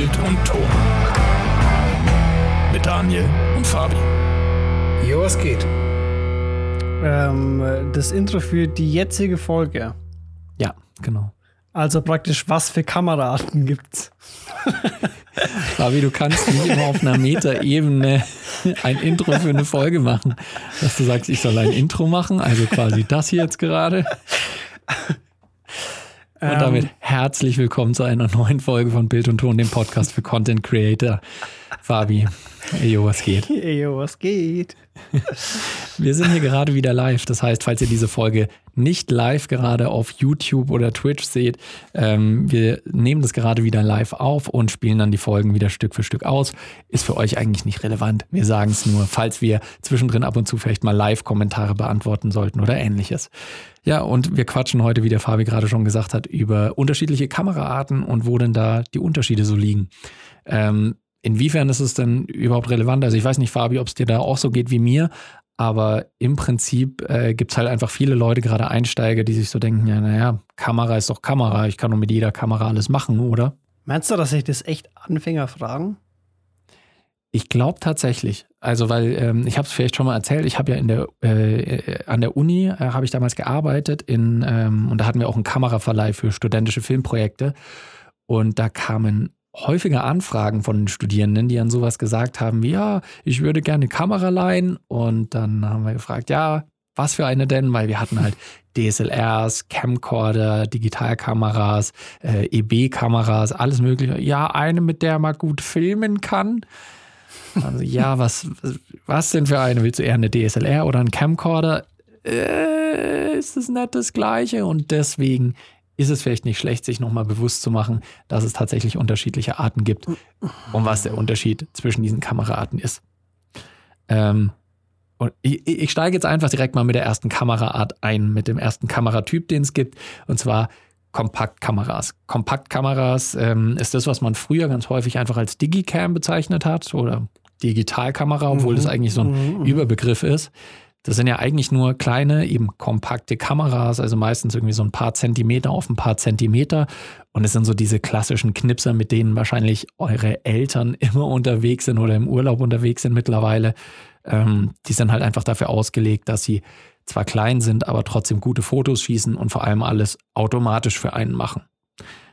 Bild und Ton. Mit Daniel und Fabi. Jo, was geht? Ähm, das Intro für die jetzige Folge. Ja, genau. Also praktisch, was für Kameraarten gibt's? Fabi, du kannst nicht immer auf einer Metaebene ein Intro für eine Folge machen. Dass du sagst, ich soll ein Intro machen, also quasi das hier jetzt gerade. Und damit herzlich willkommen zu einer neuen Folge von Bild und Ton, dem Podcast für Content Creator. Fabi, eyo, was geht? Eyo, was geht? Wir sind hier gerade wieder live. Das heißt, falls ihr diese Folge nicht live gerade auf YouTube oder Twitch seht, ähm, wir nehmen das gerade wieder live auf und spielen dann die Folgen wieder Stück für Stück aus. Ist für euch eigentlich nicht relevant. Wir sagen es nur, falls wir zwischendrin ab und zu vielleicht mal Live-Kommentare beantworten sollten oder ähnliches. Ja, und wir quatschen heute, wie der Fabi gerade schon gesagt hat, über unterschiedliche Kameraarten und wo denn da die Unterschiede so liegen. Ähm, Inwiefern ist es denn überhaupt relevant? Also ich weiß nicht, Fabi, ob es dir da auch so geht wie mir, aber im Prinzip äh, gibt es halt einfach viele Leute, gerade Einsteiger, die sich so denken, ja, naja, Kamera ist doch Kamera, ich kann doch mit jeder Kamera alles machen, oder? Meinst du, dass sich das echt Anfänger fragen? Ich glaube tatsächlich. Also, weil ähm, ich habe es vielleicht schon mal erzählt, ich habe ja in der, äh, an der Uni, äh, habe ich damals gearbeitet in, ähm, und da hatten wir auch einen Kameraverleih für studentische Filmprojekte. Und da kamen häufige Anfragen von den Studierenden, die an sowas gesagt haben, wie, ja, ich würde gerne eine Kamera leihen. Und dann haben wir gefragt, ja, was für eine denn? Weil wir hatten halt DSLRs, Camcorder, Digitalkameras, äh, EB-Kameras, alles mögliche. Ja, eine, mit der man gut filmen kann. Also ja, was, was denn für eine? Willst du eher eine DSLR oder einen Camcorder? Äh, ist das nicht das Gleiche? Und deswegen ist es vielleicht nicht schlecht, sich nochmal bewusst zu machen, dass es tatsächlich unterschiedliche Arten gibt und was der Unterschied zwischen diesen Kameraarten ist. Ähm, und ich, ich steige jetzt einfach direkt mal mit der ersten Kameraart ein, mit dem ersten Kameratyp, den es gibt, und zwar Kompaktkameras. Kompaktkameras ähm, ist das, was man früher ganz häufig einfach als Digicam bezeichnet hat oder Digitalkamera, obwohl mhm. das eigentlich so ein mhm. Überbegriff ist. Das sind ja eigentlich nur kleine, eben kompakte Kameras, also meistens irgendwie so ein paar Zentimeter auf ein paar Zentimeter. Und es sind so diese klassischen Knipser, mit denen wahrscheinlich eure Eltern immer unterwegs sind oder im Urlaub unterwegs sind mittlerweile. Ähm, die sind halt einfach dafür ausgelegt, dass sie zwar klein sind, aber trotzdem gute Fotos schießen und vor allem alles automatisch für einen machen.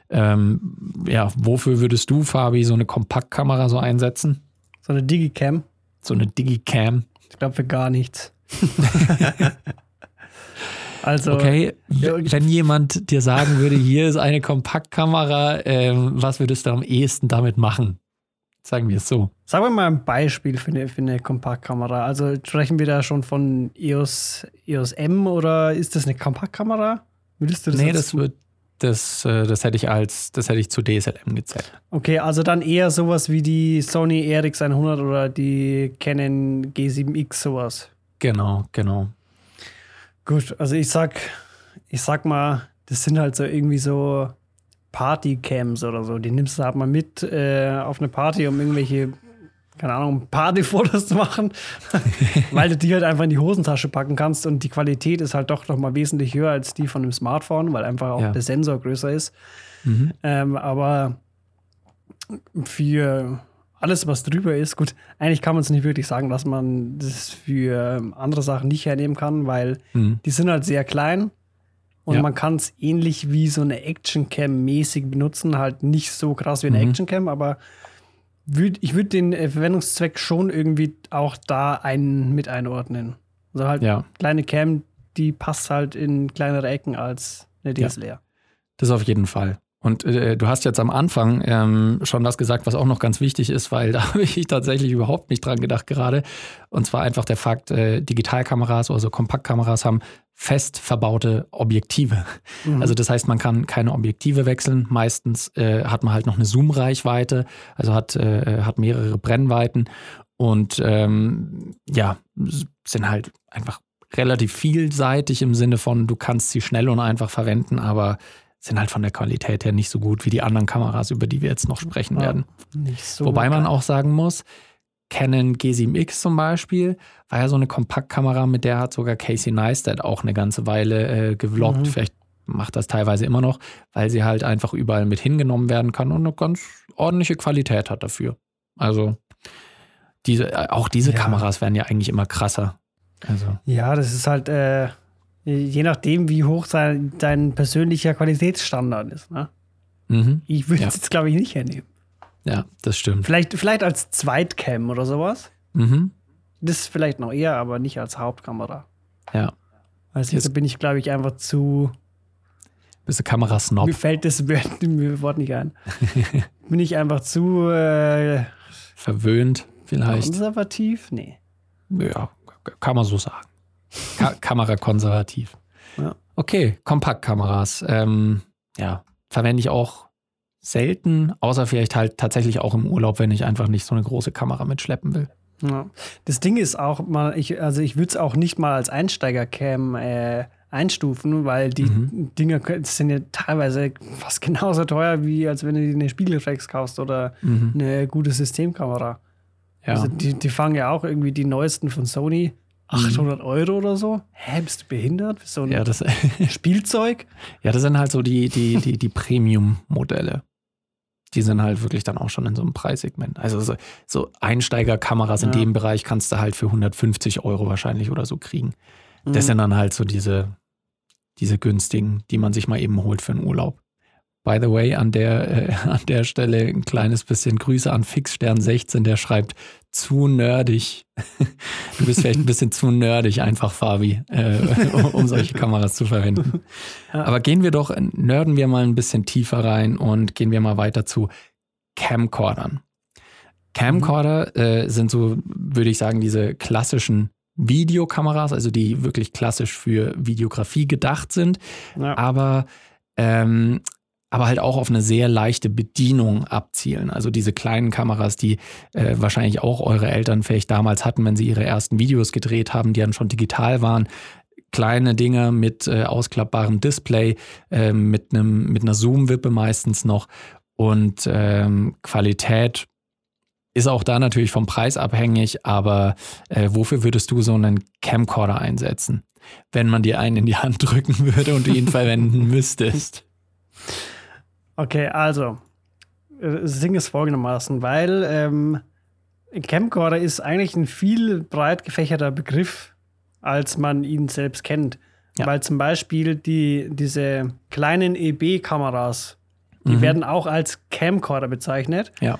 Ähm, ja, wofür würdest du, Fabi, so eine Kompaktkamera so einsetzen? So eine Digicam? So eine Digicam? Ich glaube für gar nichts. also, okay, wenn jemand dir sagen würde, hier ist eine Kompaktkamera, ähm, was würdest du am ehesten damit machen? Sagen wir es so. Sagen wir mal ein Beispiel für eine, für eine Kompaktkamera. Also sprechen wir da schon von EOS, EOS M oder ist das eine Kompaktkamera? Würdest du das Nee, das wird das, äh, das hätte ich als, das hätte ich zu DSLM gezählt. Okay, also dann eher sowas wie die Sony RX100 oder die Canon G7X sowas. Genau, genau. Gut, also ich sag, ich sag mal, das sind halt so irgendwie so Partycams oder so. Die nimmst du halt mal mit äh, auf eine Party, um irgendwelche, keine Ahnung, Partyfotos zu machen, weil du die halt einfach in die Hosentasche packen kannst und die Qualität ist halt doch noch mal wesentlich höher als die von einem Smartphone, weil einfach auch ja. der Sensor größer ist. Mhm. Ähm, aber für alles, was drüber ist, gut, eigentlich kann man es nicht wirklich sagen, dass man das für andere Sachen nicht hernehmen kann, weil mhm. die sind halt sehr klein und ja. man kann es ähnlich wie so eine Action-Cam mäßig benutzen, halt nicht so krass wie eine mhm. Action-Cam, aber würd, ich würde den äh, Verwendungszweck schon irgendwie auch da ein, mit einordnen. Also halt ja. kleine Cam, die passt halt in kleinere Ecken als eine DSLR. Ja. Das auf jeden Fall. Und äh, du hast jetzt am Anfang ähm, schon was gesagt, was auch noch ganz wichtig ist, weil da habe ich tatsächlich überhaupt nicht dran gedacht gerade. Und zwar einfach der Fakt, äh, Digitalkameras oder so Kompaktkameras haben fest verbaute Objektive. Mhm. Also das heißt, man kann keine Objektive wechseln. Meistens äh, hat man halt noch eine Zoom-Reichweite, also hat, äh, hat mehrere Brennweiten und ähm, ja, sind halt einfach relativ vielseitig im Sinne von, du kannst sie schnell und einfach verwenden, aber sind halt von der Qualität her nicht so gut wie die anderen Kameras, über die wir jetzt noch sprechen ja, werden. So Wobei man auch sagen muss, Canon G7X zum Beispiel war ja so eine Kompaktkamera, mit der hat sogar Casey Neistat auch eine ganze Weile äh, gevloggt. Mhm. Vielleicht macht das teilweise immer noch, weil sie halt einfach überall mit hingenommen werden kann und eine ganz ordentliche Qualität hat dafür. Also diese, äh, auch diese ja. Kameras werden ja eigentlich immer krasser. Also. Ja, das ist halt äh, je nachdem, wie hoch sein, dein persönlicher Qualitätsstandard ist. Ne? Mhm. Ich würde es ja. jetzt, glaube ich, nicht hernehmen. Ja, das stimmt. Vielleicht, vielleicht als Zweitcam oder sowas. Mhm. Das vielleicht noch eher, aber nicht als Hauptkamera. Ja. Also da bin ich, glaube ich, einfach zu. Bist du Kamerasnob? Mir fällt das Wort nicht ein. bin ich einfach zu. Äh, Verwöhnt, vielleicht. Konservativ? Nee. Ja, kann man so sagen. Ka Kamerakonservativ. Ja. Okay, Kompaktkameras. Ähm, ja, verwende ich auch selten, außer vielleicht halt tatsächlich auch im Urlaub, wenn ich einfach nicht so eine große Kamera mitschleppen will. Ja. Das Ding ist auch mal, ich, also ich würde es auch nicht mal als Einsteigercam äh, einstufen, weil die mhm. Dinger sind ja teilweise fast genauso teuer, wie als wenn du dir eine Spiegelreflex kaufst oder mhm. eine gute Systemkamera. Ja. Also die, die fangen ja auch irgendwie die neuesten von Sony 800 mhm. Euro oder so? Hä, bist du behindert? Ein ja, das, Spielzeug? Ja, das sind halt so die, die, die, die Premium-Modelle die sind halt wirklich dann auch schon in so einem Preissegment. Also so, so Einsteigerkameras ja. in dem Bereich kannst du halt für 150 Euro wahrscheinlich oder so kriegen. Mhm. Das sind dann halt so diese, diese günstigen, die man sich mal eben holt für einen Urlaub. By the way, an der, äh, an der Stelle ein kleines bisschen Grüße an Fixstern16, der schreibt, zu nerdig. Du bist vielleicht ein bisschen zu nerdig, einfach, Fabi, äh, um solche Kameras zu verwenden. Aber gehen wir doch, nerden wir mal ein bisschen tiefer rein und gehen wir mal weiter zu Camcordern. Camcorder äh, sind so, würde ich sagen, diese klassischen Videokameras, also die wirklich klassisch für Videografie gedacht sind, ja. aber ähm, aber halt auch auf eine sehr leichte Bedienung abzielen. Also diese kleinen Kameras, die äh, wahrscheinlich auch eure Eltern vielleicht damals hatten, wenn sie ihre ersten Videos gedreht haben, die dann schon digital waren. Kleine Dinge mit äh, ausklappbarem Display, äh, mit, einem, mit einer Zoom-Wippe meistens noch. Und ähm, Qualität ist auch da natürlich vom Preis abhängig, aber äh, wofür würdest du so einen Camcorder einsetzen, wenn man dir einen in die Hand drücken würde und du ihn verwenden müsstest? Okay, also, äh, das Ding ist folgendermaßen, weil ähm, Camcorder ist eigentlich ein viel breit gefächerter Begriff, als man ihn selbst kennt. Ja. Weil zum Beispiel die, diese kleinen EB-Kameras, die mhm. werden auch als Camcorder bezeichnet. Ja.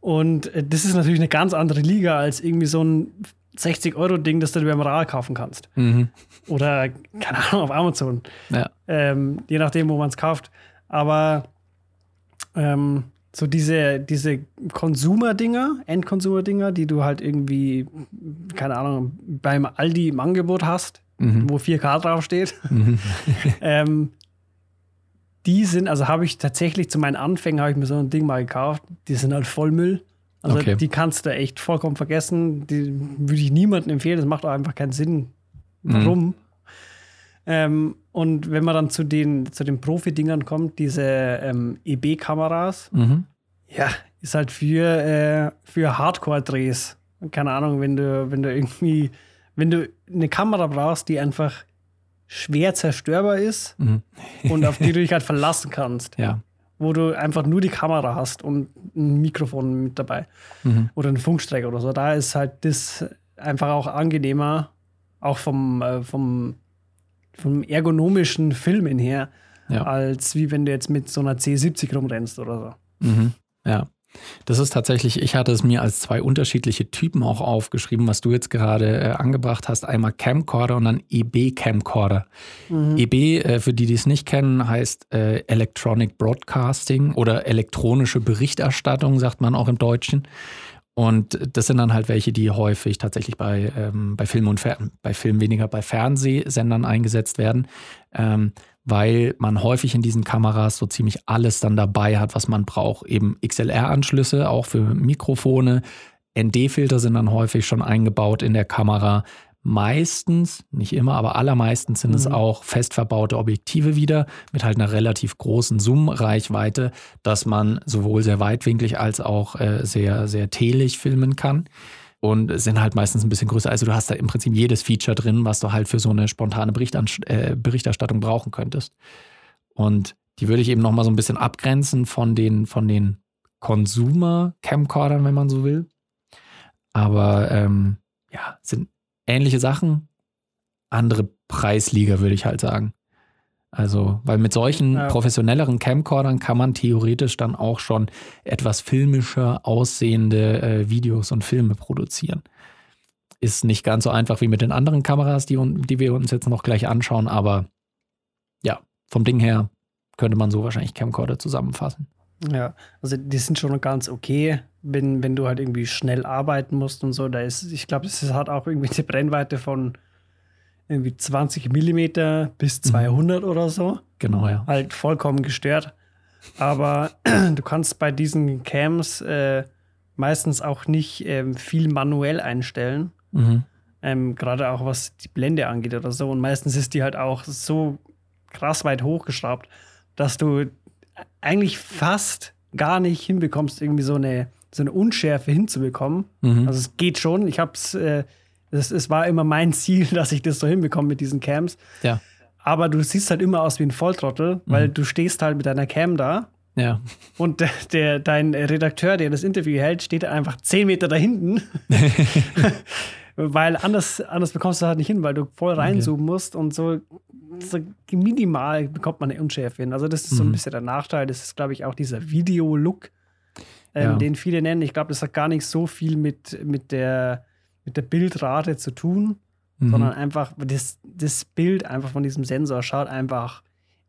Und äh, das ist natürlich eine ganz andere Liga als irgendwie so ein 60-Euro-Ding, das du beim Ral kaufen kannst. Mhm. Oder, keine Ahnung, auf Amazon. Ja. Ähm, je nachdem, wo man es kauft. Aber ähm, so diese, diese Consumer-Dinger, End-Consumer-Dinger, die du halt irgendwie, keine Ahnung, beim Aldi im Angebot hast, mhm. wo 4K draufsteht. Mhm. ähm, die sind, also habe ich tatsächlich zu meinen Anfängen, habe ich mir so ein Ding mal gekauft, die sind halt voll Müll. Also okay. die kannst du echt vollkommen vergessen. Die würde ich niemandem empfehlen, das macht auch einfach keinen Sinn. Warum? Mhm. Ähm, und wenn man dann zu den, zu den Profi-Dingern kommt, diese ähm, EB-Kameras, mhm. ja, ist halt für, äh, für Hardcore-Drehs. Keine Ahnung, wenn du, wenn du irgendwie, wenn du eine Kamera brauchst, die einfach schwer zerstörbar ist mhm. und auf die du dich halt verlassen kannst. Ja. Wo du einfach nur die Kamera hast und ein Mikrofon mit dabei. Mhm. Oder einen Funkstrecker oder so. Da ist halt das einfach auch angenehmer, auch vom, äh, vom vom ergonomischen Filmen her, ja. als wie wenn du jetzt mit so einer C70 rumrennst oder so. Mhm. Ja. Das ist tatsächlich, ich hatte es mir als zwei unterschiedliche Typen auch aufgeschrieben, was du jetzt gerade äh, angebracht hast. Einmal Camcorder und dann EB-Camcorder. Mhm. EB, äh, für die, die es nicht kennen, heißt äh, Electronic Broadcasting oder elektronische Berichterstattung, sagt man auch im Deutschen. Und das sind dann halt welche, die häufig tatsächlich bei, ähm, bei Film und Fer bei Film weniger bei Fernsehsendern eingesetzt werden, ähm, weil man häufig in diesen Kameras so ziemlich alles dann dabei hat, was man braucht. Eben XLR-Anschlüsse, auch für Mikrofone. ND-Filter sind dann häufig schon eingebaut in der Kamera. Meistens, nicht immer, aber allermeistens sind mhm. es auch fest verbaute Objektive wieder mit halt einer relativ großen Zoom-Reichweite, dass man sowohl sehr weitwinklig als auch äh, sehr, sehr telig filmen kann. Und sind halt meistens ein bisschen größer. Also du hast da im Prinzip jedes Feature drin, was du halt für so eine spontane äh, Berichterstattung brauchen könntest. Und die würde ich eben nochmal so ein bisschen abgrenzen von den, von den Consumer-Camcordern, wenn man so will. Aber ähm, ja, sind ähnliche Sachen, andere Preisliga, würde ich halt sagen. Also, weil mit solchen ja. professionelleren Camcordern kann man theoretisch dann auch schon etwas filmischer aussehende äh, Videos und Filme produzieren. Ist nicht ganz so einfach wie mit den anderen Kameras, die, die wir uns jetzt noch gleich anschauen, aber ja, vom Ding her könnte man so wahrscheinlich Camcorder zusammenfassen. Ja, also die sind schon ganz okay, wenn, wenn du halt irgendwie schnell arbeiten musst und so. Da ist, ich glaube, es hat auch irgendwie eine Brennweite von irgendwie 20 Millimeter bis 200 mhm. oder so. Genau, ja. Halt vollkommen gestört. Aber du kannst bei diesen Cams äh, meistens auch nicht ähm, viel manuell einstellen. Mhm. Ähm, Gerade auch was die Blende angeht oder so. Und meistens ist die halt auch so krass weit hochgeschraubt, dass du eigentlich fast gar nicht hinbekommst, irgendwie so eine, so eine Unschärfe hinzubekommen. Mhm. Also es geht schon. Ich habe es äh, es, es war immer mein Ziel, dass ich das so hinbekomme mit diesen Cams. Ja. Aber du siehst halt immer aus wie ein Volltrottel, weil mhm. du stehst halt mit deiner Cam da. Ja. Und der, der, dein Redakteur, der das Interview hält, steht einfach zehn Meter da hinten. weil anders, anders bekommst du halt nicht hin, weil du voll reinzoomen okay. musst und so, so, minimal bekommt man eine Unschärfe hin. Also, das ist mhm. so ein mhm. bisschen der Nachteil. Das ist, glaube ich, auch dieser Video-Look, ähm, ja. den viele nennen. Ich glaube, das hat gar nicht so viel mit, mit der mit der Bildrate zu tun, mhm. sondern einfach das, das Bild einfach von diesem Sensor schaut einfach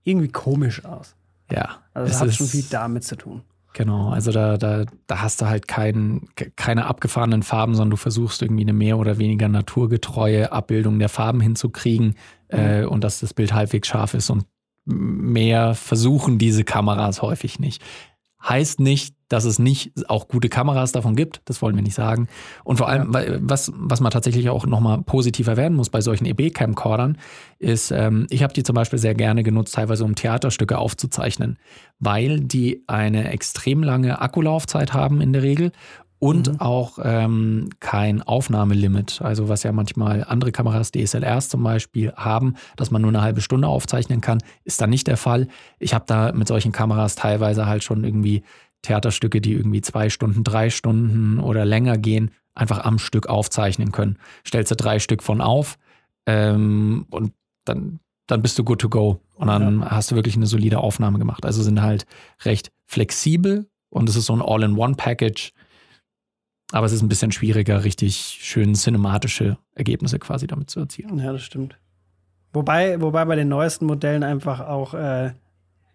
irgendwie komisch aus. Ja. Also das hat schon viel damit zu tun. Genau, also da, da, da hast du halt kein, keine abgefahrenen Farben, sondern du versuchst irgendwie eine mehr oder weniger naturgetreue Abbildung der Farben hinzukriegen mhm. äh, und dass das Bild halbwegs scharf ist. Und mehr versuchen diese Kameras häufig nicht. Heißt nicht, dass es nicht auch gute Kameras davon gibt, das wollen wir nicht sagen. Und vor allem, ja. was, was man tatsächlich auch nochmal positiver werden muss bei solchen EB-Camcordern, ist, ähm, ich habe die zum Beispiel sehr gerne genutzt, teilweise um Theaterstücke aufzuzeichnen, weil die eine extrem lange Akkulaufzeit haben in der Regel und mhm. auch ähm, kein Aufnahmelimit. Also was ja manchmal andere Kameras, DSLRs zum Beispiel, haben, dass man nur eine halbe Stunde aufzeichnen kann, ist dann nicht der Fall. Ich habe da mit solchen Kameras teilweise halt schon irgendwie Theaterstücke, die irgendwie zwei Stunden, drei Stunden oder länger gehen, einfach am Stück aufzeichnen können. Stellst du drei Stück von auf ähm, und dann, dann bist du good to go. Und dann ja. hast du wirklich eine solide Aufnahme gemacht. Also sind halt recht flexibel und es ist so ein All-in-One-Package aber es ist ein bisschen schwieriger, richtig schön cinematische Ergebnisse quasi damit zu erzielen. Ja, das stimmt. Wobei, wobei bei den neuesten Modellen einfach auch, äh,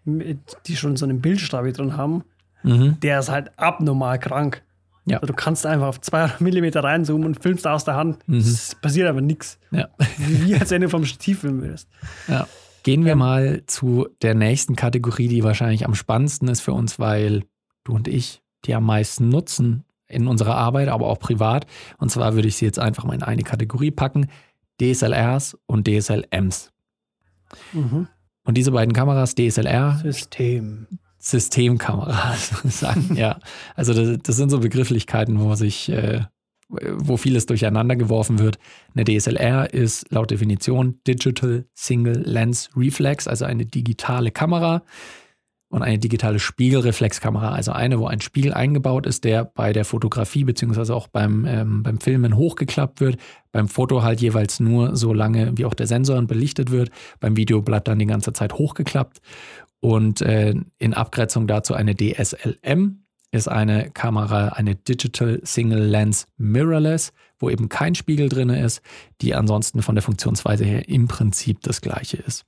die schon so einen Bildstabi drin haben, mhm. der ist halt abnormal krank. Ja. Also du kannst einfach auf 200 mm reinzoomen und filmst aus der Hand. Mhm. Es passiert aber nichts. Ja. Wie als wenn du vom Stativ filmen würdest. Ja. Gehen wir mal zu der nächsten Kategorie, die wahrscheinlich am spannendsten ist für uns, weil du und ich die am meisten nutzen in unserer Arbeit, aber auch privat. Und zwar würde ich sie jetzt einfach mal in eine Kategorie packen: DSLRs und DSLMs. Mhm. Und diese beiden Kameras, DSLR. System. Systemkameras sagen, ja. Also das, das, sind so Begrifflichkeiten, wo sich, äh, wo vieles durcheinander geworfen wird. Eine DSLR ist laut Definition Digital Single Lens Reflex, also eine digitale Kamera und eine digitale Spiegelreflexkamera, also eine, wo ein Spiegel eingebaut ist, der bei der Fotografie beziehungsweise auch beim, ähm, beim Filmen hochgeklappt wird, beim Foto halt jeweils nur so lange, wie auch der Sensor belichtet wird, beim Video bleibt dann die ganze Zeit hochgeklappt und äh, in Abgrenzung dazu eine DSLM ist eine Kamera, eine Digital Single Lens Mirrorless, wo eben kein Spiegel drin ist, die ansonsten von der Funktionsweise her im Prinzip das gleiche ist.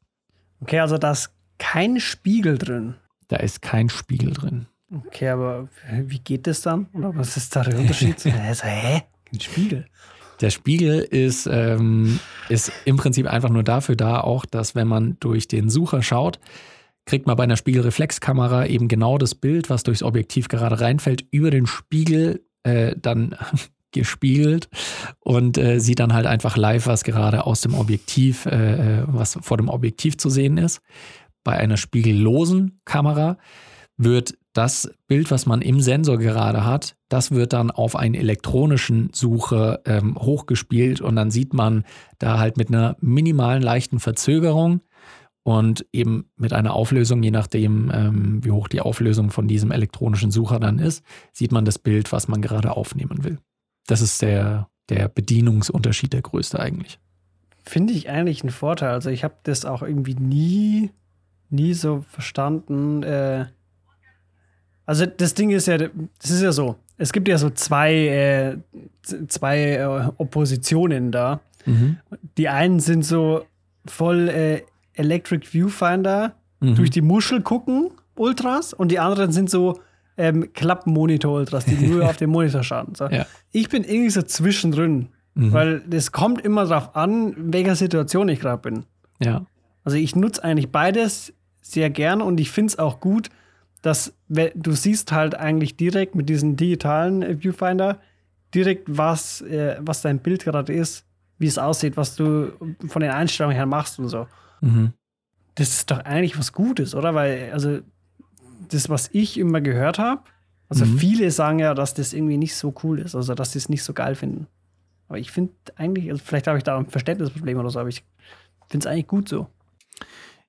Okay, also da ist kein Spiegel drin. Da ist kein Spiegel drin. Okay, aber wie geht das dann? Oder was ist da der Unterschied? also, hä? Ein Spiegel. Der Spiegel ist, ähm, ist im Prinzip einfach nur dafür da, auch, dass wenn man durch den Sucher schaut, kriegt man bei einer Spiegelreflexkamera eben genau das Bild, was durchs Objektiv gerade reinfällt, über den Spiegel äh, dann gespiegelt und äh, sieht dann halt einfach live, was gerade aus dem Objektiv, äh, äh was vor dem Objektiv zu sehen ist. Bei einer spiegellosen Kamera wird das Bild, was man im Sensor gerade hat, das wird dann auf einen elektronischen Sucher ähm, hochgespielt und dann sieht man da halt mit einer minimalen leichten Verzögerung und eben mit einer Auflösung, je nachdem, ähm, wie hoch die Auflösung von diesem elektronischen Sucher dann ist, sieht man das Bild, was man gerade aufnehmen will. Das ist der, der Bedienungsunterschied, der größte eigentlich. Finde ich eigentlich einen Vorteil. Also ich habe das auch irgendwie nie, nie so verstanden. Äh also das Ding ist ja, das ist ja so. Es gibt ja so zwei, äh, zwei äh, Oppositionen da. Mhm. Die einen sind so voll äh, Electric Viewfinder mhm. durch die Muschel gucken, Ultras, und die anderen sind so ähm, Klappmonitor-Ultras, die nur auf den Monitor schauen. So. Ja. Ich bin irgendwie so zwischendrin, mhm. weil es kommt immer darauf an, in welcher Situation ich gerade bin. Ja. Also ich nutze eigentlich beides sehr gern und ich finde es auch gut, dass du siehst halt eigentlich direkt mit diesem digitalen Viewfinder direkt, was, äh, was dein Bild gerade ist, wie es aussieht, was du von den Einstellungen her machst und so. Mhm. Das ist doch eigentlich was Gutes, oder? Weil, also, das, was ich immer gehört habe, also mhm. viele sagen ja, dass das irgendwie nicht so cool ist, also dass sie es nicht so geil finden. Aber ich finde eigentlich, also vielleicht habe ich da ein Verständnisproblem oder so, aber ich finde es eigentlich gut so.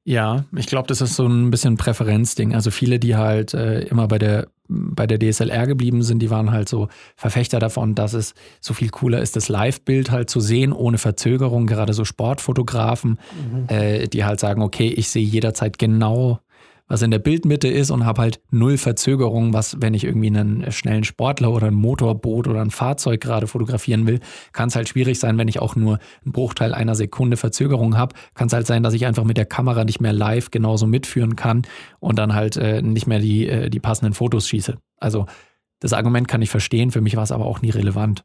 Ja, ich glaube, das ist so ein bisschen ein Präferenzding. Also viele, die halt äh, immer bei der, bei der DSLR geblieben sind, die waren halt so Verfechter davon, dass es so viel cooler ist, das Live-Bild halt zu sehen, ohne Verzögerung. Gerade so Sportfotografen, mhm. äh, die halt sagen, okay, ich sehe jederzeit genau was in der Bildmitte ist und habe halt null Verzögerung, was, wenn ich irgendwie einen schnellen Sportler oder ein Motorboot oder ein Fahrzeug gerade fotografieren will, kann es halt schwierig sein, wenn ich auch nur einen Bruchteil einer Sekunde Verzögerung habe. Kann es halt sein, dass ich einfach mit der Kamera nicht mehr live genauso mitführen kann und dann halt äh, nicht mehr die, äh, die passenden Fotos schieße. Also das Argument kann ich verstehen, für mich war es aber auch nie relevant.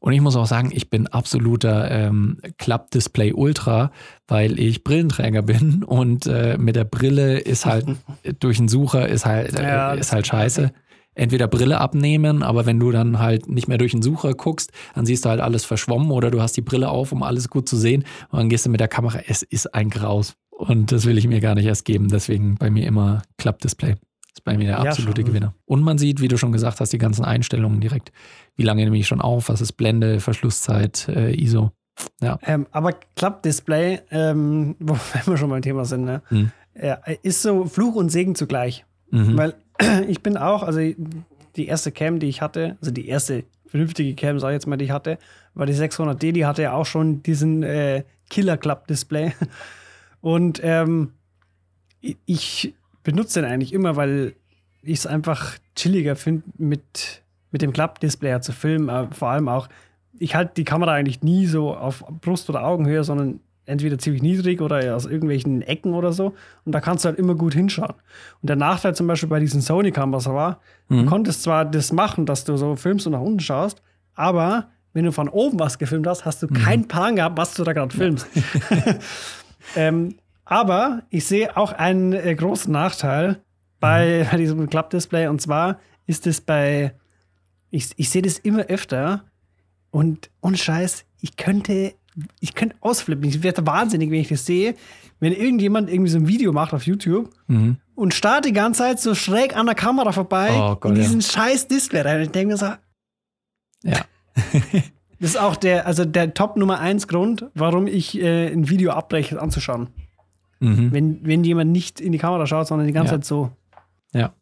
Und ich muss auch sagen, ich bin absoluter ähm, Klappdisplay Ultra, weil ich Brillenträger bin und äh, mit der Brille ist halt durch den Sucher ist halt, äh, ja, ist halt scheiße. Entweder Brille abnehmen, aber wenn du dann halt nicht mehr durch den Sucher guckst, dann siehst du halt alles verschwommen oder du hast die Brille auf, um alles gut zu sehen und dann gehst du mit der Kamera. Es ist ein Graus. Und das will ich mir gar nicht erst geben. Deswegen bei mir immer Klappdisplay ist bei mir der absolute ja, Gewinner. Und man sieht, wie du schon gesagt hast, die ganzen Einstellungen direkt. Wie lange nehme ich schon auf? Was ist Blende, Verschlusszeit, äh, ISO? Ja. Ähm, aber Klappdisplay, ähm, wo wir schon beim Thema sind, ne? Hm. Äh, ist so Fluch und Segen zugleich. Mhm. Weil ich bin auch, also die erste Cam, die ich hatte, also die erste vernünftige Cam, sag ich jetzt mal, die ich hatte, war die 600D, die hatte ja auch schon diesen äh, Killer-Klapp-Display. Und ähm, ich benutze den eigentlich immer, weil ich es einfach chilliger finde, mit, mit dem Klappdisplay zu filmen. Aber vor allem auch, ich halte die Kamera eigentlich nie so auf Brust- oder Augenhöhe, sondern entweder ziemlich niedrig oder aus irgendwelchen Ecken oder so. Und da kannst du halt immer gut hinschauen. Und der Nachteil zum Beispiel bei diesen Sony-Kameras war, mhm. du konntest zwar das machen, dass du so filmst und nach unten schaust, aber wenn du von oben was gefilmt hast, hast du mhm. keinen Plan gehabt, was du da gerade filmst. ähm, aber ich sehe auch einen äh, großen Nachteil bei, mhm. bei diesem Klappdisplay. Und zwar ist es bei, ich, ich sehe das immer öfter. Und ohne Scheiß, ich könnte, ich könnte ausflippen. Ich werde wahnsinnig, wenn ich das sehe. Wenn irgendjemand irgendwie so ein Video macht auf YouTube mhm. und startet die ganze Zeit so schräg an der Kamera vorbei oh Gott, in diesen ja. scheiß Display rein. Ich denke mir so, ja. das ist auch der, also der Top Nummer 1 Grund, warum ich äh, ein Video abbreche, anzuschauen. Mhm. Wenn, wenn jemand nicht in die Kamera schaut, sondern die ganze ja. Zeit so. Ja.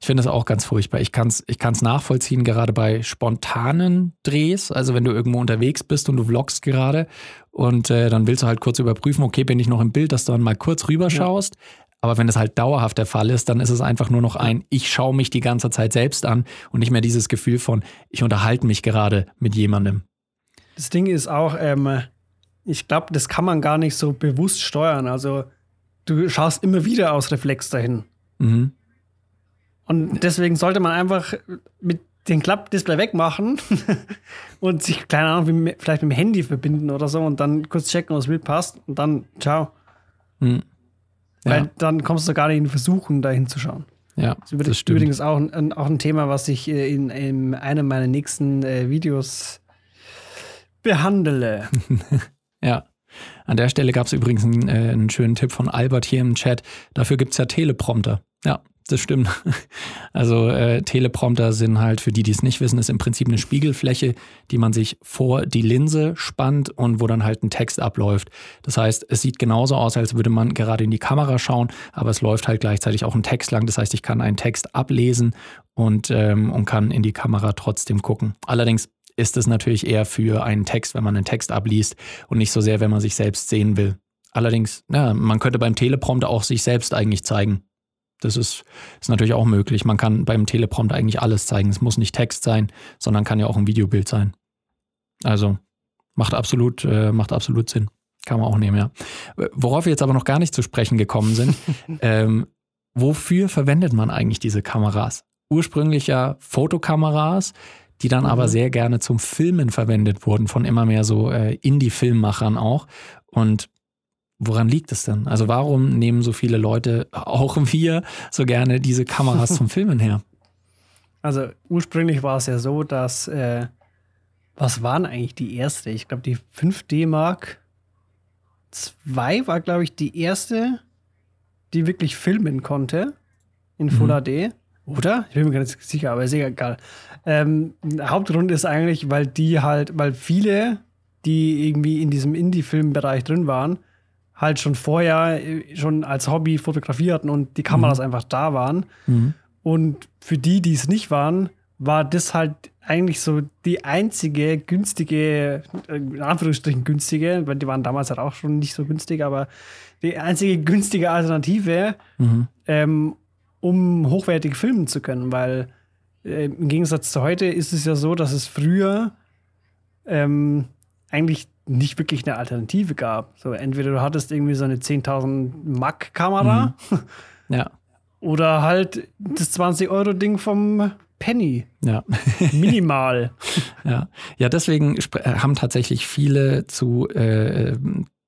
Ich finde das auch ganz furchtbar. Ich kann es ich kann's nachvollziehen, gerade bei spontanen Drehs. Also wenn du irgendwo unterwegs bist und du vloggst gerade und äh, dann willst du halt kurz überprüfen, okay, bin ich noch im Bild, dass du dann mal kurz rüberschaust. Ja. Aber wenn das halt dauerhaft der Fall ist, dann ist es einfach nur noch ein, ich schaue mich die ganze Zeit selbst an und nicht mehr dieses Gefühl von, ich unterhalte mich gerade mit jemandem. Das Ding ist auch, ähm, ich glaube, das kann man gar nicht so bewusst steuern. Also du schaust immer wieder aus Reflex dahin. Mhm. Und deswegen sollte man einfach mit den Klappdisplay wegmachen und sich, keine Ahnung, wie, vielleicht mit dem Handy verbinden oder so und dann kurz checken, ob das Bild passt und dann ciao. Mhm. Ja. Weil dann kommst du gar nicht in Versuchen, da hinzuschauen. Ja, das ist das stimmt. übrigens auch ein, auch ein Thema, was ich äh, in, in einem meiner nächsten äh, Videos behandle. ja. An der Stelle gab es übrigens einen, äh, einen, schönen Tipp von Albert hier im Chat. Dafür gibt es ja Teleprompter. Ja, das stimmt. Also äh, Teleprompter sind halt, für die, die es nicht wissen, ist im Prinzip eine Spiegelfläche, die man sich vor die Linse spannt und wo dann halt ein Text abläuft. Das heißt, es sieht genauso aus, als würde man gerade in die Kamera schauen, aber es läuft halt gleichzeitig auch ein Text lang. Das heißt, ich kann einen Text ablesen und, ähm, und kann in die Kamera trotzdem gucken. Allerdings ist es natürlich eher für einen Text, wenn man einen Text abliest und nicht so sehr, wenn man sich selbst sehen will. Allerdings, ja, man könnte beim Teleprompter auch sich selbst eigentlich zeigen. Das ist, ist natürlich auch möglich. Man kann beim Teleprompter eigentlich alles zeigen. Es muss nicht Text sein, sondern kann ja auch ein Videobild sein. Also macht absolut, äh, macht absolut Sinn. Kann man auch nehmen, ja. Worauf wir jetzt aber noch gar nicht zu sprechen gekommen sind, ähm, wofür verwendet man eigentlich diese Kameras? Ursprünglich ja Fotokameras, die dann mhm. aber sehr gerne zum Filmen verwendet wurden, von immer mehr so äh, Indie-Filmmachern auch. Und Woran liegt es denn? Also warum nehmen so viele Leute, auch wir, so gerne diese Kameras zum Filmen her? Also ursprünglich war es ja so, dass, äh, was waren eigentlich die erste? Ich glaube, die 5D Mark II war, glaube ich, die erste, die wirklich filmen konnte in Full mhm. HD. Oder? Ich bin mir gar nicht sicher, aber ist egal. Ähm, Hauptgrund ist eigentlich, weil die halt, weil viele, die irgendwie in diesem Indie-Film-Bereich drin waren, halt schon vorher äh, schon als Hobby fotografierten und die Kameras mhm. einfach da waren. Mhm. Und für die, die es nicht waren, war das halt eigentlich so die einzige günstige, äh, in Anführungsstrichen günstige, weil die waren damals halt auch schon nicht so günstig, aber die einzige günstige Alternative, mhm. ähm, um hochwertig filmen zu können, weil äh, im Gegensatz zu heute ist es ja so, dass es früher ähm, eigentlich nicht wirklich eine Alternative gab. So, entweder du hattest irgendwie so eine 10.000 Mac-Kamera mhm. ja. oder halt das 20-Euro-Ding vom Penny. Ja. Minimal. ja. ja, deswegen äh, haben tatsächlich viele zu äh,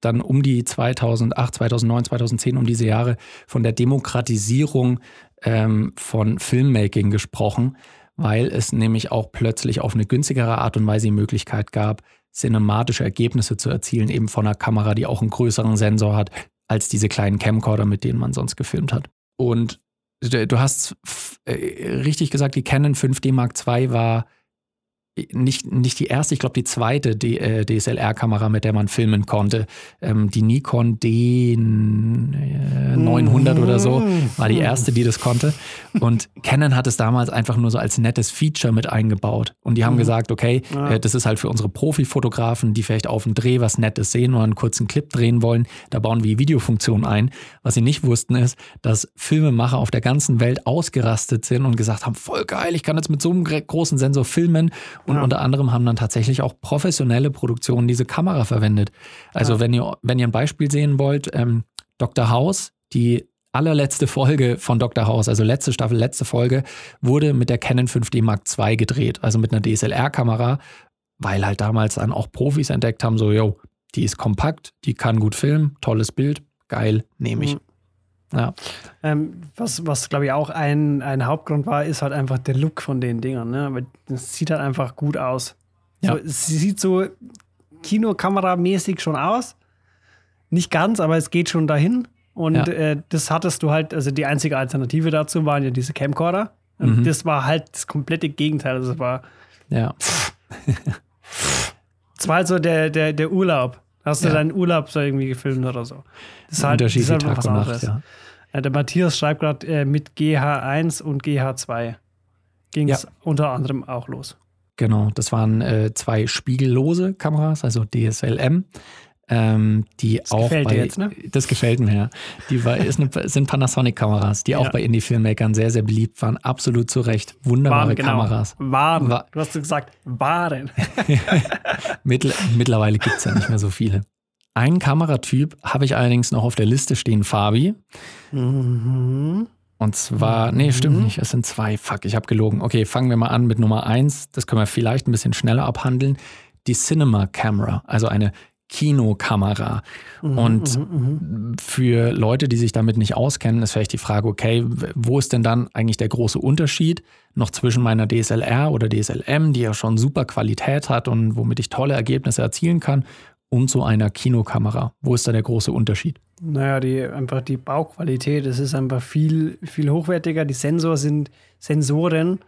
dann um die 2008, 2009, 2010, um diese Jahre von der Demokratisierung ähm, von Filmmaking gesprochen, weil es nämlich auch plötzlich auf eine günstigere Art und Weise die Möglichkeit gab, cinematische Ergebnisse zu erzielen, eben von einer Kamera, die auch einen größeren Sensor hat, als diese kleinen Camcorder, mit denen man sonst gefilmt hat. Und du hast äh, richtig gesagt, die Canon 5D Mark II war nicht, nicht die erste, ich glaube die zweite DSLR-Kamera, mit der man filmen konnte. Ähm, die Nikon D900 oder so war die erste, die das konnte. Und Canon hat es damals einfach nur so als nettes Feature mit eingebaut. Und die haben mhm. gesagt, okay, äh, das ist halt für unsere Profifotografen, die vielleicht auf dem Dreh was Nettes sehen oder einen kurzen Clip drehen wollen. Da bauen wir Videofunktionen ein. Was sie nicht wussten ist, dass Filmemacher auf der ganzen Welt ausgerastet sind und gesagt haben, voll geil, ich kann jetzt mit so einem großen Sensor filmen und ja. unter anderem haben dann tatsächlich auch professionelle Produktionen diese Kamera verwendet. Also ja. wenn, ihr, wenn ihr ein Beispiel sehen wollt, ähm, Dr. House, die allerletzte Folge von Dr. House, also letzte Staffel, letzte Folge, wurde mit der Canon 5D Mark II gedreht, also mit einer DSLR-Kamera, weil halt damals dann auch Profis entdeckt haben, so, yo, die ist kompakt, die kann gut filmen, tolles Bild, geil, nehme ich. Mhm. Ja. Ähm, was, was glaube ich, auch ein, ein Hauptgrund war, ist halt einfach der Look von den Dingern. Ne? Es sieht halt einfach gut aus. Ja. So, es sieht so Kinokameramäßig schon aus. Nicht ganz, aber es geht schon dahin. Und ja. äh, das hattest du halt, also die einzige Alternative dazu waren ja diese Camcorder. Und mhm. das war halt das komplette Gegenteil. Also es war. Ja. Es war halt so der, der, der Urlaub. Hast du ja. deinen Urlaub so irgendwie gefilmt oder so? Das ist halt, das ist halt was anderes. Nacht, ja. der Matthias schreibt gerade äh, mit GH1 und GH2 ging es ja. unter anderem auch los. Genau, das waren äh, zwei spiegellose Kameras, also DSLM. Ähm, die das auch bei, jetzt, ne? das gefällt mir, ja. Die ist eine, sind Panasonic-Kameras, die ja. auch bei Indie-Filmmakern sehr, sehr beliebt waren. Absolut zu Recht. Wunderbare waren, genau. Kameras. Waren. War, du hast gesagt, waren. Mittl mittlerweile gibt es ja nicht mehr so viele. Einen Kameratyp habe ich allerdings noch auf der Liste stehen, Fabi. Mhm. Und zwar, nee, stimmt mhm. nicht, es sind zwei. Fuck, ich habe gelogen. Okay, fangen wir mal an mit Nummer eins. Das können wir vielleicht ein bisschen schneller abhandeln. Die Cinema Camera, also eine Kinokamera. Mhm, und mhm, mhm. für Leute, die sich damit nicht auskennen, ist vielleicht die Frage, okay, wo ist denn dann eigentlich der große Unterschied noch zwischen meiner DSLR oder DSLM, die ja schon super Qualität hat und womit ich tolle Ergebnisse erzielen kann, und so einer Kinokamera? Wo ist da der große Unterschied? Naja, die, einfach die Bauqualität, es ist einfach viel, viel hochwertiger. Die Sensor sind, Sensoren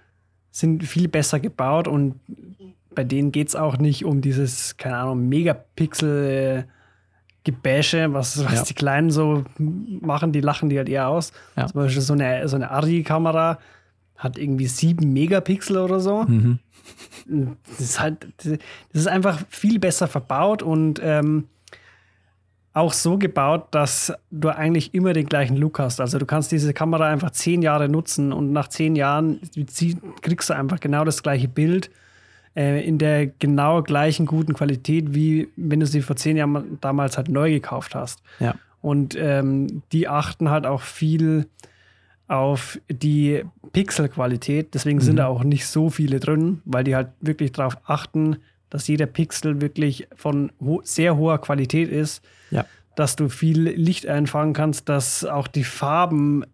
sind viel besser gebaut und bei denen geht es auch nicht um dieses, keine Ahnung, Megapixel. Gebäsche, was, was ja. die Kleinen so machen, die lachen die halt eher aus. Ja. Zum Beispiel so eine, so eine Arri-Kamera hat irgendwie sieben Megapixel oder so. Mhm. Das ist halt, das ist einfach viel besser verbaut und ähm, auch so gebaut, dass du eigentlich immer den gleichen Look hast. Also du kannst diese Kamera einfach zehn Jahre nutzen und nach zehn Jahren kriegst du einfach genau das gleiche Bild äh, in der genau gleichen guten Qualität, wie wenn du sie vor zehn Jahren damals halt neu gekauft hast. Ja. Und ähm, die achten halt auch viel auf die Pixelqualität. Deswegen mhm. sind da auch nicht so viele drin, weil die halt wirklich darauf achten, dass jeder Pixel wirklich von ho sehr hoher Qualität ist, ja. dass du viel Licht einfangen kannst, dass auch die Farben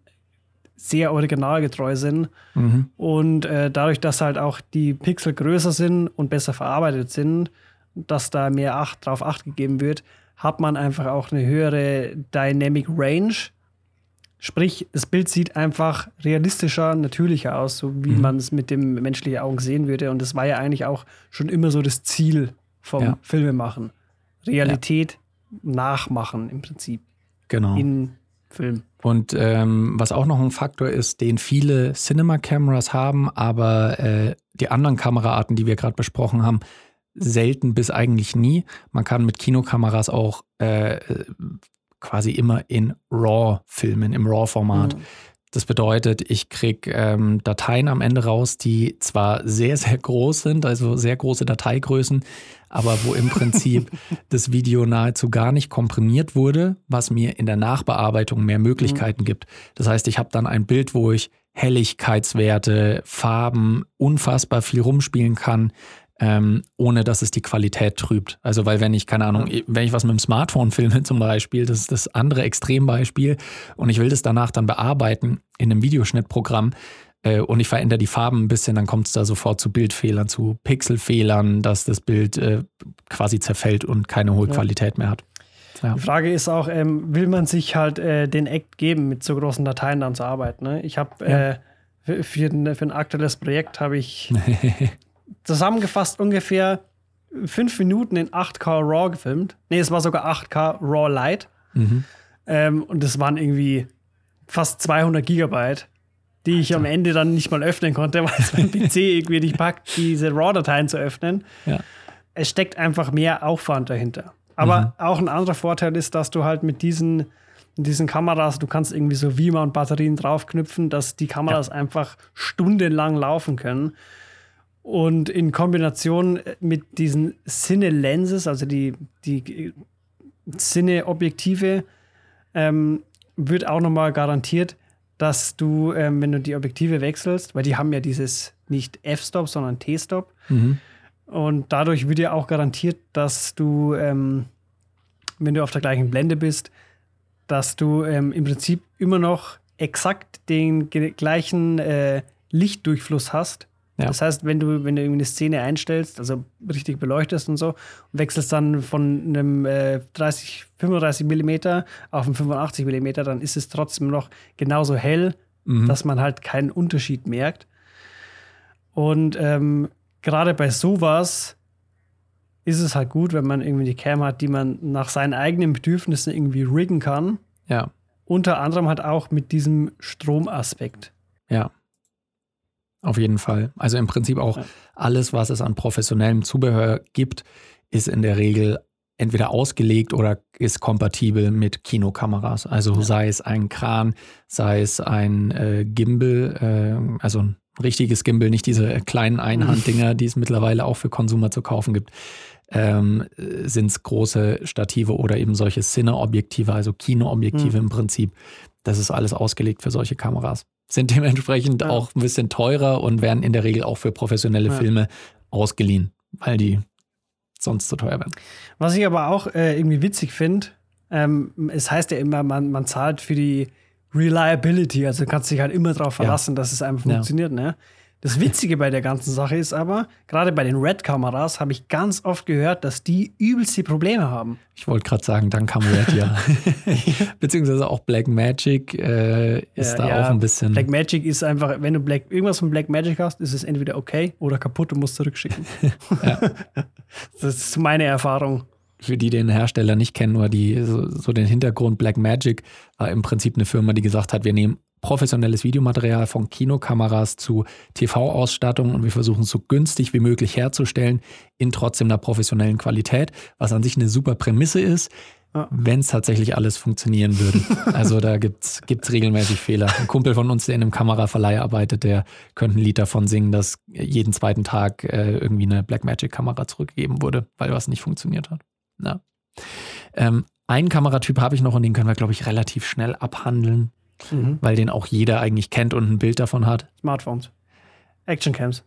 sehr originalgetreu sind. Mhm. Und äh, dadurch, dass halt auch die Pixel größer sind und besser verarbeitet sind, dass da mehr Acht drauf Acht gegeben wird, hat man einfach auch eine höhere Dynamic Range Sprich, das Bild sieht einfach realistischer, natürlicher aus, so wie mhm. man es mit dem menschlichen Augen sehen würde. Und das war ja eigentlich auch schon immer so das Ziel vom ja. Filmemachen. Realität ja. nachmachen im Prinzip. Genau. In Film. Und ähm, was auch noch ein Faktor ist, den viele Cinema-Cameras haben, aber äh, die anderen Kameraarten, die wir gerade besprochen haben, selten bis eigentlich nie. Man kann mit Kinokameras auch äh, quasi immer in RAW filmen, im RAW-Format. Mhm. Das bedeutet, ich kriege ähm, Dateien am Ende raus, die zwar sehr, sehr groß sind, also sehr große Dateigrößen, aber wo im Prinzip das Video nahezu gar nicht komprimiert wurde, was mir in der Nachbearbeitung mehr Möglichkeiten mhm. gibt. Das heißt, ich habe dann ein Bild, wo ich Helligkeitswerte, Farben, unfassbar viel rumspielen kann, ähm, ohne dass es die Qualität trübt. Also, weil wenn ich, keine Ahnung, wenn ich was mit dem Smartphone filme zum Beispiel, das ist das andere Extrembeispiel, und ich will das danach dann bearbeiten in einem Videoschnittprogramm, äh, und ich verändere die Farben ein bisschen, dann kommt es da sofort zu Bildfehlern, zu Pixelfehlern, dass das Bild äh, quasi zerfällt und keine hohe ja. Qualität mehr hat. Ja. Die Frage ist auch, ähm, will man sich halt äh, den Act geben, mit so großen Dateien dann zu arbeiten? Ne? Ich habe ja. Äh, für, für, ein, für ein aktuelles Projekt habe ich zusammengefasst ungefähr fünf Minuten in 8K RAW gefilmt. Nee, es war sogar 8K RAW Light. Mhm. Ähm, und das waren irgendwie fast 200 Gigabyte, die ich am Ende dann nicht mal öffnen konnte, weil es mein PC irgendwie nicht packt, diese RAW-Dateien zu öffnen. Ja. Es steckt einfach mehr Aufwand dahinter. Aber mhm. auch ein anderer Vorteil ist, dass du halt mit diesen, diesen Kameras, du kannst irgendwie so Vima und Batterien draufknüpfen, dass die Kameras ja. einfach stundenlang laufen können. Und in Kombination mit diesen Cine-Lenses, also die, die Cine-Objektive, ähm, wird auch nochmal garantiert, dass du, ähm, wenn du die Objektive wechselst, weil die haben ja dieses nicht F-Stop, sondern T-Stop. Mhm. Und dadurch wird ja auch garantiert, dass du, ähm, wenn du auf der gleichen Blende bist, dass du ähm, im Prinzip immer noch exakt den gleichen äh, Lichtdurchfluss hast ja. Das heißt, wenn du, wenn du irgendwie eine Szene einstellst, also richtig beleuchtest und so, wechselst dann von einem äh, 30, 35 Millimeter auf einen 85 Millimeter, dann ist es trotzdem noch genauso hell, mhm. dass man halt keinen Unterschied merkt. Und ähm, gerade bei sowas ist es halt gut, wenn man irgendwie die Cam hat, die man nach seinen eigenen Bedürfnissen irgendwie riggen kann. Ja. Unter anderem halt auch mit diesem Stromaspekt. Ja. Auf jeden Fall. Also im Prinzip auch alles, was es an professionellem Zubehör gibt, ist in der Regel entweder ausgelegt oder ist kompatibel mit Kinokameras. Also ja. sei es ein Kran, sei es ein äh, Gimbal, äh, also ein richtiges Gimbal, nicht diese kleinen Einhanddinger, die es mittlerweile auch für Konsumer zu kaufen gibt. Ähm, sind es große Stative oder eben solche Cine-Objektive, also Kinoobjektive mhm. im Prinzip. Das ist alles ausgelegt für solche Kameras sind dementsprechend ja. auch ein bisschen teurer und werden in der Regel auch für professionelle ja. Filme ausgeliehen, weil die sonst zu teuer werden. Was ich aber auch äh, irgendwie witzig finde, ähm, es heißt ja immer, man, man zahlt für die Reliability, also du kannst dich halt immer darauf verlassen, ja. dass es einfach funktioniert. Ne? Das Witzige bei der ganzen Sache ist aber, gerade bei den Red-Kameras habe ich ganz oft gehört, dass die übelste Probleme haben. Ich wollte gerade sagen, dann kam Red, ja. Beziehungsweise auch Black Magic äh, ist ja, da ja, auch ein bisschen. Black Magic ist einfach, wenn du Black, irgendwas von Black Magic hast, ist es entweder okay oder kaputt und musst zurückschicken. das ist meine Erfahrung für die den Hersteller nicht kennen oder die so, so, den Hintergrund Black Magic war im Prinzip eine Firma, die gesagt hat, wir nehmen professionelles Videomaterial von Kinokameras zu TV-Ausstattung und wir versuchen es so günstig wie möglich herzustellen in trotzdem einer professionellen Qualität, was an sich eine super Prämisse ist, ja. wenn es tatsächlich alles funktionieren würde. also da gibt es regelmäßig Fehler. Ein Kumpel von uns, der in einem Kameraverleih arbeitet, der könnte ein Lied davon singen, dass jeden zweiten Tag äh, irgendwie eine Blackmagic-Kamera zurückgegeben wurde, weil was nicht funktioniert hat. Ja. Ähm, einen Kameratyp habe ich noch und den können wir, glaube ich, relativ schnell abhandeln mhm. weil den auch jeder eigentlich kennt und ein Bild davon hat. Smartphones. Actioncams.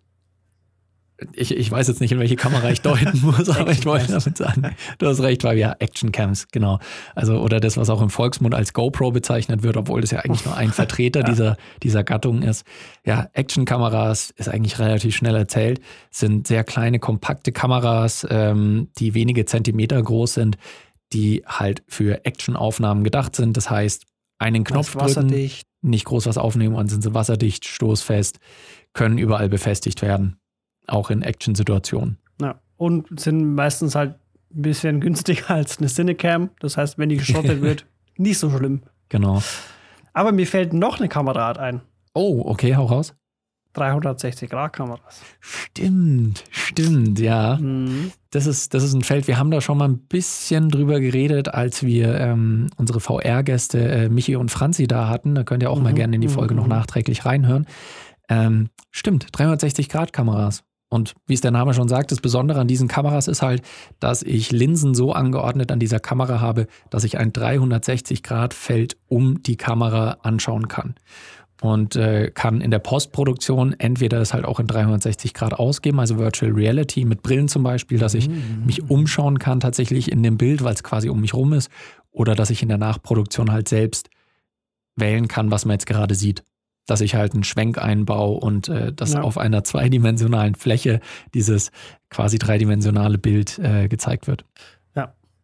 Ich, ich weiß jetzt nicht, in welche Kamera ich deuten muss, aber ich wollte damit sagen, du hast recht, weil ja, Actioncams, genau. Also, oder das, was auch im Volksmund als GoPro bezeichnet wird, obwohl das ja eigentlich nur ein Vertreter ja. dieser, dieser Gattung ist. Ja, Actionkameras ist eigentlich relativ schnell erzählt, sind sehr kleine, kompakte Kameras, ähm, die wenige Zentimeter groß sind, die halt für Actionaufnahmen gedacht sind. Das heißt, einen Knopf drücken, nicht groß was aufnehmen und sind sie wasserdicht, stoßfest, können überall befestigt werden, auch in Action-Situationen. Ja, und sind meistens halt ein bisschen günstiger als eine Cinecam. Das heißt, wenn die geschrottet wird, nicht so schlimm. Genau. Aber mir fällt noch eine Kameraart ein. Oh, okay, hau raus. 360-Grad-Kameras. Stimmt, stimmt, ja. Mhm. Das, ist, das ist ein Feld, wir haben da schon mal ein bisschen drüber geredet, als wir ähm, unsere VR-Gäste äh, Michi und Franzi da hatten. Da könnt ihr auch mhm. mal gerne in die Folge mhm. noch nachträglich reinhören. Ähm, stimmt, 360-Grad-Kameras. Und wie es der Name schon sagt, das Besondere an diesen Kameras ist halt, dass ich Linsen so angeordnet an dieser Kamera habe, dass ich ein 360-Grad-Feld um die Kamera anschauen kann und äh, kann in der Postproduktion entweder es halt auch in 360 Grad ausgeben, also Virtual Reality mit Brillen zum Beispiel, dass ich mhm. mich umschauen kann tatsächlich in dem Bild, weil es quasi um mich rum ist, oder dass ich in der Nachproduktion halt selbst wählen kann, was man jetzt gerade sieht. Dass ich halt einen Schwenk einbaue und äh, dass ja. auf einer zweidimensionalen Fläche dieses quasi dreidimensionale Bild äh, gezeigt wird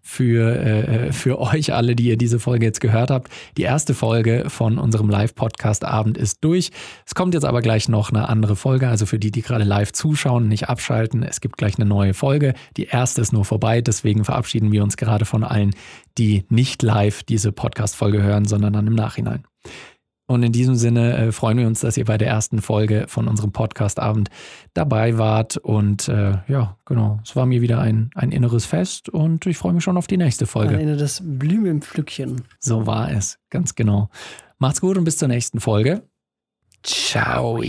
für, äh, für euch alle, die ihr diese Folge jetzt gehört habt. Die erste Folge von unserem Live-Podcast-Abend ist durch. Es kommt jetzt aber gleich noch eine andere Folge. Also für die, die gerade live zuschauen, nicht abschalten. Es gibt gleich eine neue Folge. Die erste ist nur vorbei. Deswegen verabschieden wir uns gerade von allen, die nicht live diese Podcast-Folge hören, sondern dann im Nachhinein. Und in diesem Sinne äh, freuen wir uns, dass ihr bei der ersten Folge von unserem Podcast-Abend dabei wart. Und äh, ja, genau, es war mir wieder ein, ein inneres Fest und ich freue mich schon auf die nächste Folge. Ein inneres Blumenpflückchen. So war es, ganz genau. Macht's gut und bis zur nächsten Folge. Ciao.